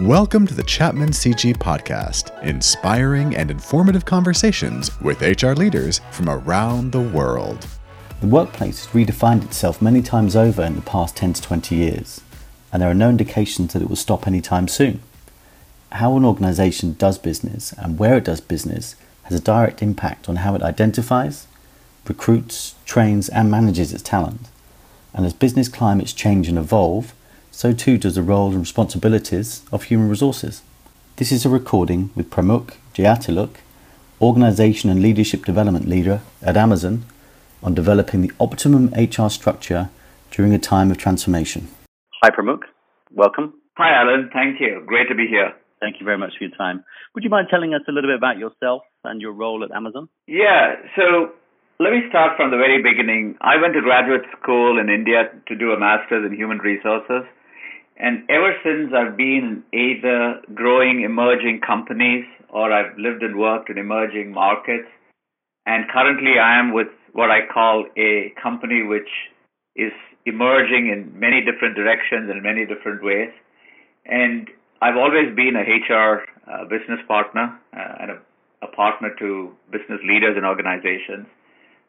Welcome to the Chapman CG podcast, inspiring and informative conversations with HR leaders from around the world. The workplace has redefined itself many times over in the past 10 to 20 years, and there are no indications that it will stop anytime soon. How an organisation does business and where it does business has a direct impact on how it identifies, recruits, trains, and manages its talent. And as business climates change and evolve, so too does the role and responsibilities of human resources. This is a recording with Pramukh Jeyathilak, Organisation and Leadership Development Leader at Amazon, on developing the optimum HR structure during a time of transformation. Hi, Pramukh. Welcome. Hi, Alan. Thank you. Great to be here. Thank you very much for your time. Would you mind telling us a little bit about yourself and your role at Amazon? Yeah. So let me start from the very beginning. I went to graduate school in India to do a master's in human resources. And ever since I've been either growing emerging companies or I've lived and worked in emerging markets. And currently I am with what I call a company which is emerging in many different directions and many different ways. And I've always been a HR uh, business partner uh, and a, a, partner to business leaders and organizations.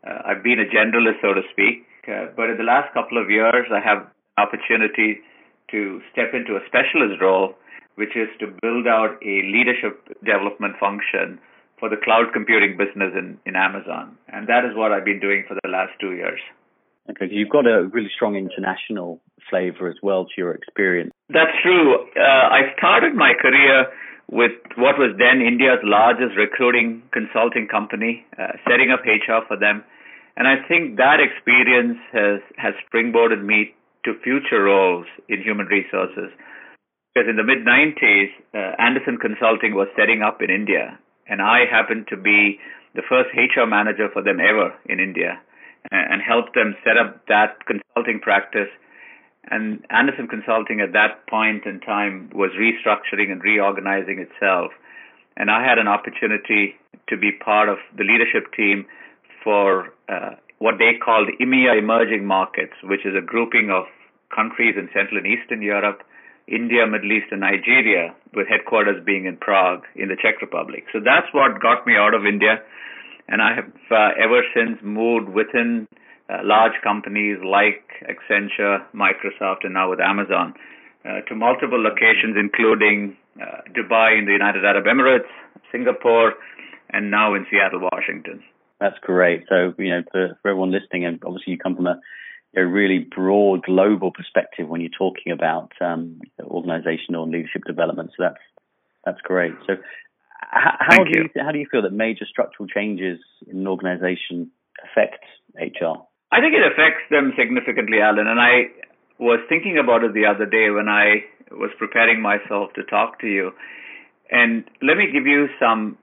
Uh, I've been a generalist, so to speak. Uh, but in the last couple of years, I have opportunity to step into a specialist role, which is to build out a leadership development function for the cloud computing business in, in Amazon. And that is what I've been doing for the last two years. Okay, so you've got a really strong international flavor as well to your experience. That's true. Uh, I started my career with what was then India's largest recruiting consulting company, uh, setting up HR for them. And I think that experience has, has springboarded me to future roles in human resources. Because in the mid 90s, uh, Andersen Consulting was setting up in India, and I happened to be the first HR manager for them ever in India and, and helped them set up that consulting practice. And Andersen Consulting at that point in time was restructuring and reorganizing itself. And I had an opportunity to be part of the leadership team for uh, what they called EMEA emerging markets, which is a grouping of countries in Central and Eastern Europe, India, Middle East, and Nigeria, with headquarters being in Prague in the Czech Republic. So that's what got me out of India. And I have uh, ever since moved within uh, large companies like Accenture, Microsoft, and now with Amazon uh, to multiple locations, including uh, Dubai in the United Arab Emirates, Singapore, and now in Seattle, Washington. That's great. So, you know, for, for everyone listening, and obviously you come from a, really broad global perspective when you're talking about um, organizational and leadership development. So that's that's great. So, how, how do you. you how do you feel that major structural changes in an organization affect HR? I think it affects them significantly, Alan. And I was thinking about it the other day when I was preparing myself to talk to you. And let me give you some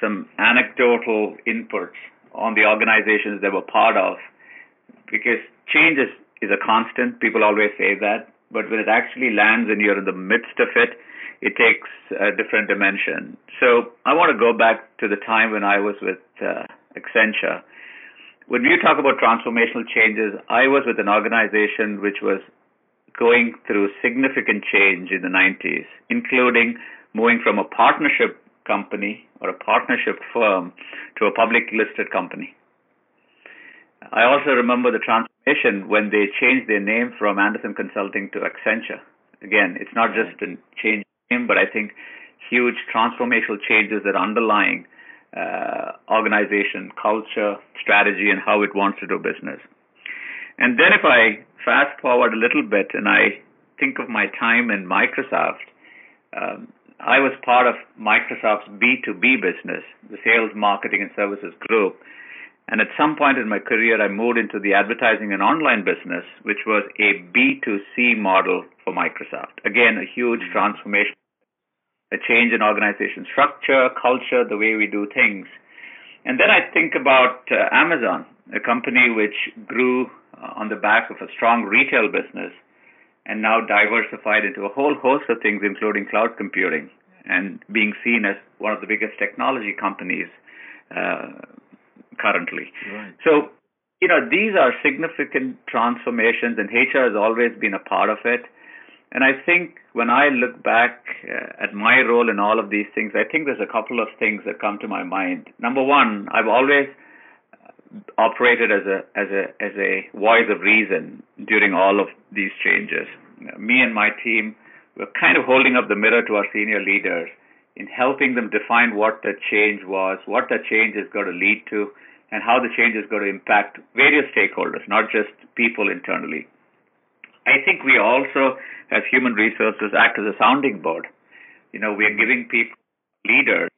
some anecdotal inputs on the organizations they were part of because change is, is a constant. People always say that. But when it actually lands and you're in the midst of it, it takes a different dimension. So I want to go back to the time when I was with uh, Accenture. When you talk about transformational changes, I was with an organization which was going through significant change in the 90s, including moving from a partnership company or a partnership firm to a public listed company. I also remember the transformation when they changed their name from Andersen Consulting to Accenture. Again, it's not just a change name, but I think huge transformational changes that underlying uh, organization, culture, strategy, and how it wants to do business. And then if I fast forward a little bit and I think of my time in Microsoft, um, I was part of Microsoft's B2B business, the sales, marketing, and services group. And at some point in my career, I moved into the advertising and online business, which was a B2C model for Microsoft. Again, a huge mm-hmm. transformation, a change in organization structure, culture, the way we do things. And then I think about uh, Amazon, a company which grew uh, on the back of a strong retail business and now diversified into a whole host of things, including cloud computing, and being seen as one of the biggest technology companies uh, currently. Right. So, you know, these are significant transformations, and HR has always been a part of it. And I think when I look back uh, at my role in all of these things, I think there's a couple of things that come to my mind. Number one, I've always operated as a as a as a voice of reason during all of these changes. Me and my team were kind of holding up the mirror to our senior leaders in helping them define what the change was, what the change is going to lead to, and how the change is going to impact various stakeholders, not just people internally. I think we also, as human resources, act as a sounding board. You know, we are giving people leaders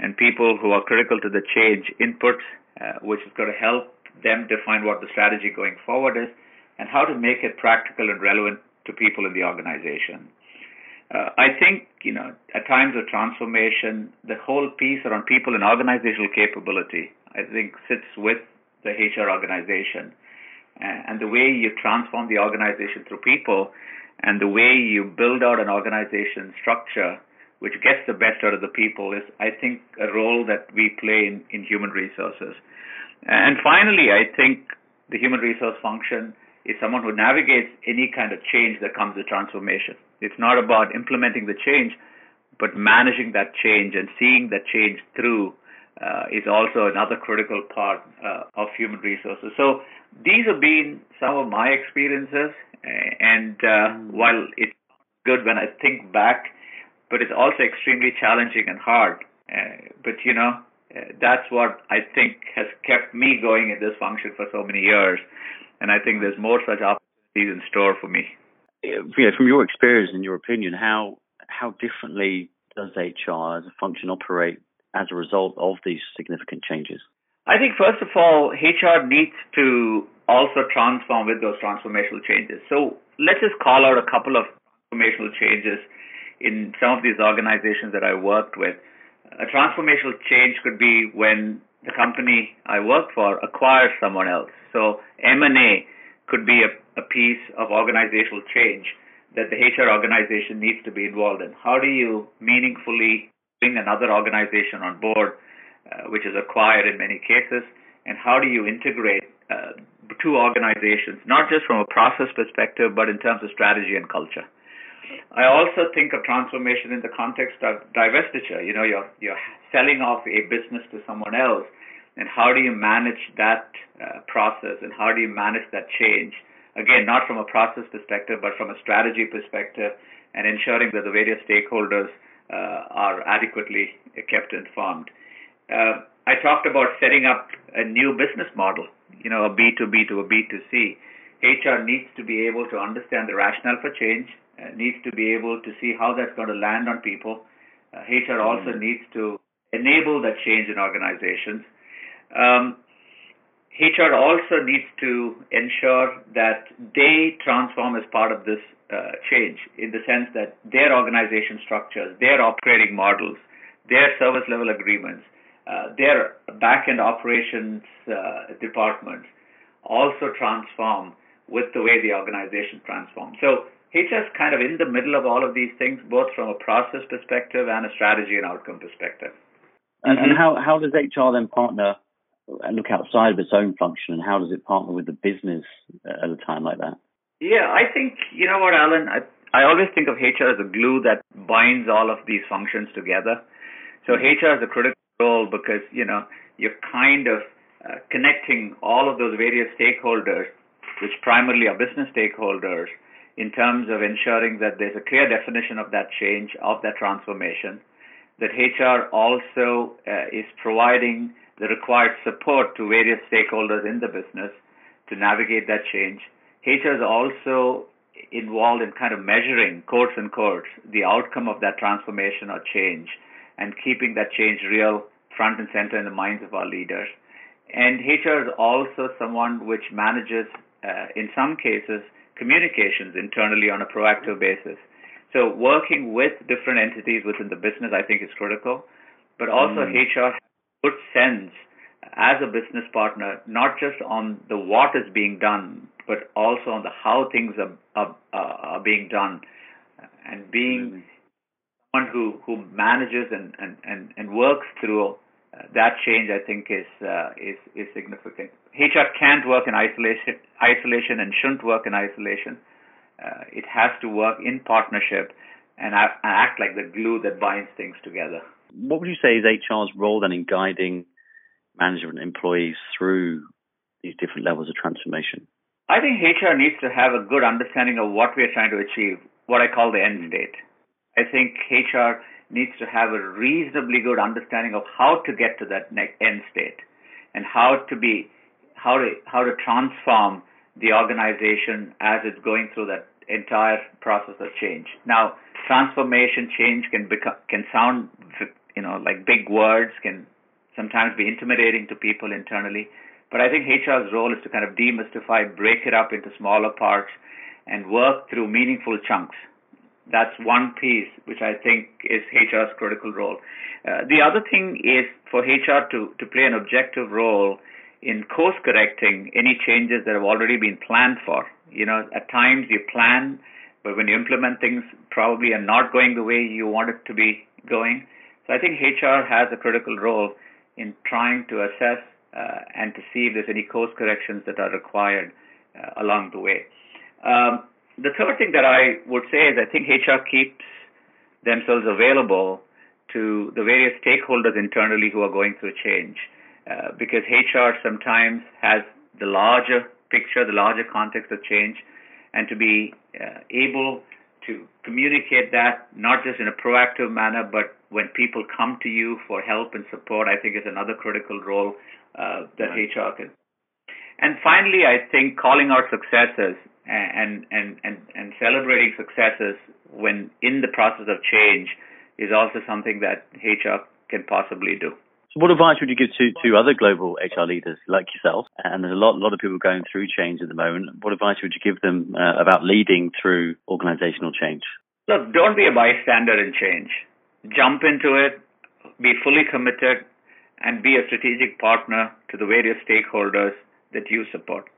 and people who are critical to the change inputs, uh, which is going to help them define what the strategy going forward is and how to make it practical and relevant to people in the organization. Uh, I think, you know, at times of transformation, the whole piece around people and organizational capability, I think, sits with the HR organization. Uh, and the way you transform the organization through people and the way you build out an organization structure which gets the best out of the people is, I think, a role that we play in, in human resources. And finally, I think the human resource function is someone who navigates any kind of change that comes with transformation. It's not about implementing the change, but managing that change and seeing that change through uh, is also another critical part uh, of human resources. So these have been some of my experiences, and uh, mm. while it's good when I think back, but it's also extremely challenging and hard. Uh, but you know, uh, that's what I think has kept me going in this function for so many years and I think there's more such opportunities in store for me. Yeah, from your experience and your opinion, how how differently does HR as a function operate as a result of these significant changes? I think first of all, HR needs to also transform with those transformational changes. So let's just call out a couple of transformational changes in some of these organizations that I worked with. A transformational change could be when the company I worked for acquires someone else. So M&A could be a, a piece of organizational change that the HR organization needs to be involved in. How do you meaningfully bring another organization on board, uh, which is acquired in many cases, and how do you integrate uh, two organizations, not just from a process perspective, but in terms of strategy and culture? I also think of transformation in the context of divestiture. You know, you're you're selling off a business to someone else, and how do you manage that uh, process, and how do you manage that change? Again, not from a process perspective, but from a strategy perspective, and ensuring that the various stakeholders uh, are adequately kept informed. Uh, I talked about setting up a new business model, you know, a B2B to a B2C. HR needs to be able to understand the rationale for change needs to be able to see how that's going to land on people. Uh, HR also mm-hmm. needs to enable that change in organizations. Um, HR also needs to ensure that they transform as part of this uh, change in the sense that their organization structures, their operating models, their service level agreements, uh, their back end operations uh, departments also transform with the way the organization transforms. So HR is kind of in the middle of all of these things, both from a process perspective and a strategy and outcome perspective. And, and how, how does HR then partner and look outside of its own function, and how does it partner with the business at a time like that? Yeah, I think, you know what, Alan, I, I always think of HR as a glue that binds all of these functions together. So HR is a critical role because, you know, you're kind of uh, connecting all of those various stakeholders, which primarily are business stakeholders, in terms of ensuring that there's a clear definition of that change, of that transformation, that HR also uh, is providing the required support to various stakeholders in the business to navigate that change. HR is also involved in kind of measuring quotes and quotes the outcome of that transformation or change and keeping that change real front and center in the minds of our leaders. And HR is also someone which manages, uh, in some cases, communications internally on a proactive basis. So working with different entities within the business, I think, is critical. But also mm. HR good sense as a business partner, not just on the what is being done, but also on the how things are are, are being done, and being mm. someone who who manages and and and, and works through uh, that change, I think, is uh, is is significant. HR can't work in isolation, isolation, and shouldn't work in isolation. Uh, it has to work in partnership and act like the glue that binds things together. What would you say is HR's role then in guiding management employees through these different levels of transformation? I think HR needs to have a good understanding of what we are trying to achieve, what I call the end state. I think HR needs to have a reasonably good understanding of how to get to that end state and how to be how to how to transform the organization as it's going through that entire process of change. Now, transformation change can become can sound you know like big words, can sometimes be intimidating to people internally. But I think HR's role is to kind of demystify, break it up into smaller parts, and work through meaningful chunks. That's one piece which I think is HR's critical role. Uh, the other thing is for HR to, to play an objective role in course correcting any changes that have already been planned for. You know, at times you plan, but when you implement things, probably are not going the way you want it to be going. So I think HR has a critical role in trying to assess uh, and to see if there's any course corrections that are required uh, along the way. Um, the third thing that I would say is I think HR keeps themselves available to the various stakeholders internally who are going through change. Uh, because HR sometimes has the larger picture, the larger context of change, and to be uh, able to communicate that not just in a proactive manner, but when people come to you for help and support, I think is another critical role uh, that right. HR can. And finally, I think calling out successes and, and, and, and celebrating successes when in the process of change is also something that HR can possibly do. So what advice would you give to, to other global HR leaders like yourself? And there's a lot, a lot of people going through change at the moment. What advice would you give them uh, about leading through organizational change? Look, don't be a bystander in change. Jump into it, be fully committed, and be a strategic partner to the various stakeholders that you support.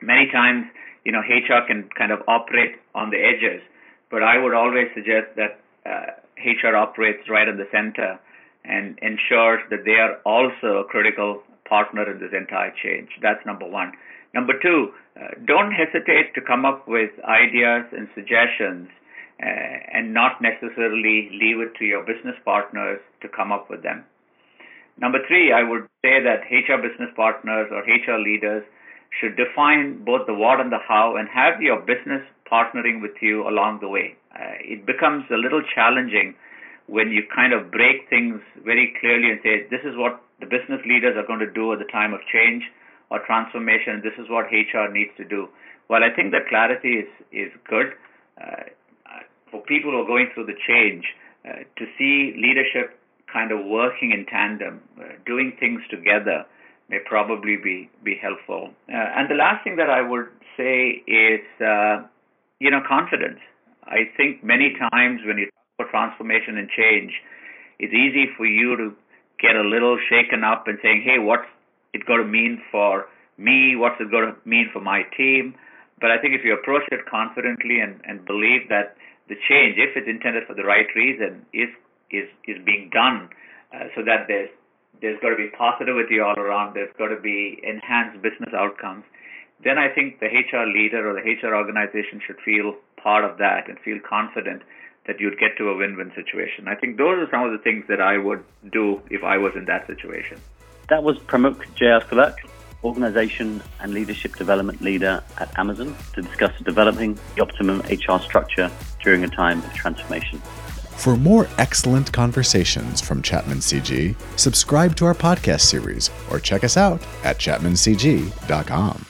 Many times, you know, HR can kind of operate on the edges, but I would always suggest that uh, HR operates right in the center and ensures that they are also a critical partner in this entire change. That's number one. Number two, uh, don't hesitate to come up with ideas and suggestions uh, and not necessarily leave it to your business partners to come up with them. Number three, I would say that HR business partners or HR leaders should define both the what and the how and have your business partnering with you along the way. Uh, it becomes a little challenging when you kind of break things very clearly and say, this is what the business leaders are going to do at the time of change or transformation, this is what HR needs to do. Well, I think that clarity is, is good. Uh, for people who are going through the change, uh, to see leadership kind of working in tandem, uh, doing things together, may probably be, be helpful. Uh, and the last thing that I would say is, uh, you know, confidence. I think many times when you talk about transformation and change, it's easy for you to get a little shaken up and saying, hey, what's it going to mean for me? What's it going to mean for my team? But I think if you approach it confidently and, and believe that the change, if it's intended for the right reason, is is is being done uh, so that there's there's got to be positivity all around, there's got to be enhanced business outcomes, then I think the HR leader or the HR organization should feel part of that and feel confident that you'd get to a win-win situation. I think those are some of the things that I would do if I was in that situation. That was Pramukh Jeyathilak, Organization and Leadership Development Leader at Amazon, to discuss developing the optimum HR structure during a time of transformation. For more excellent conversations from Chapman CG, subscribe to our podcast series or check us out at chapmancg.com.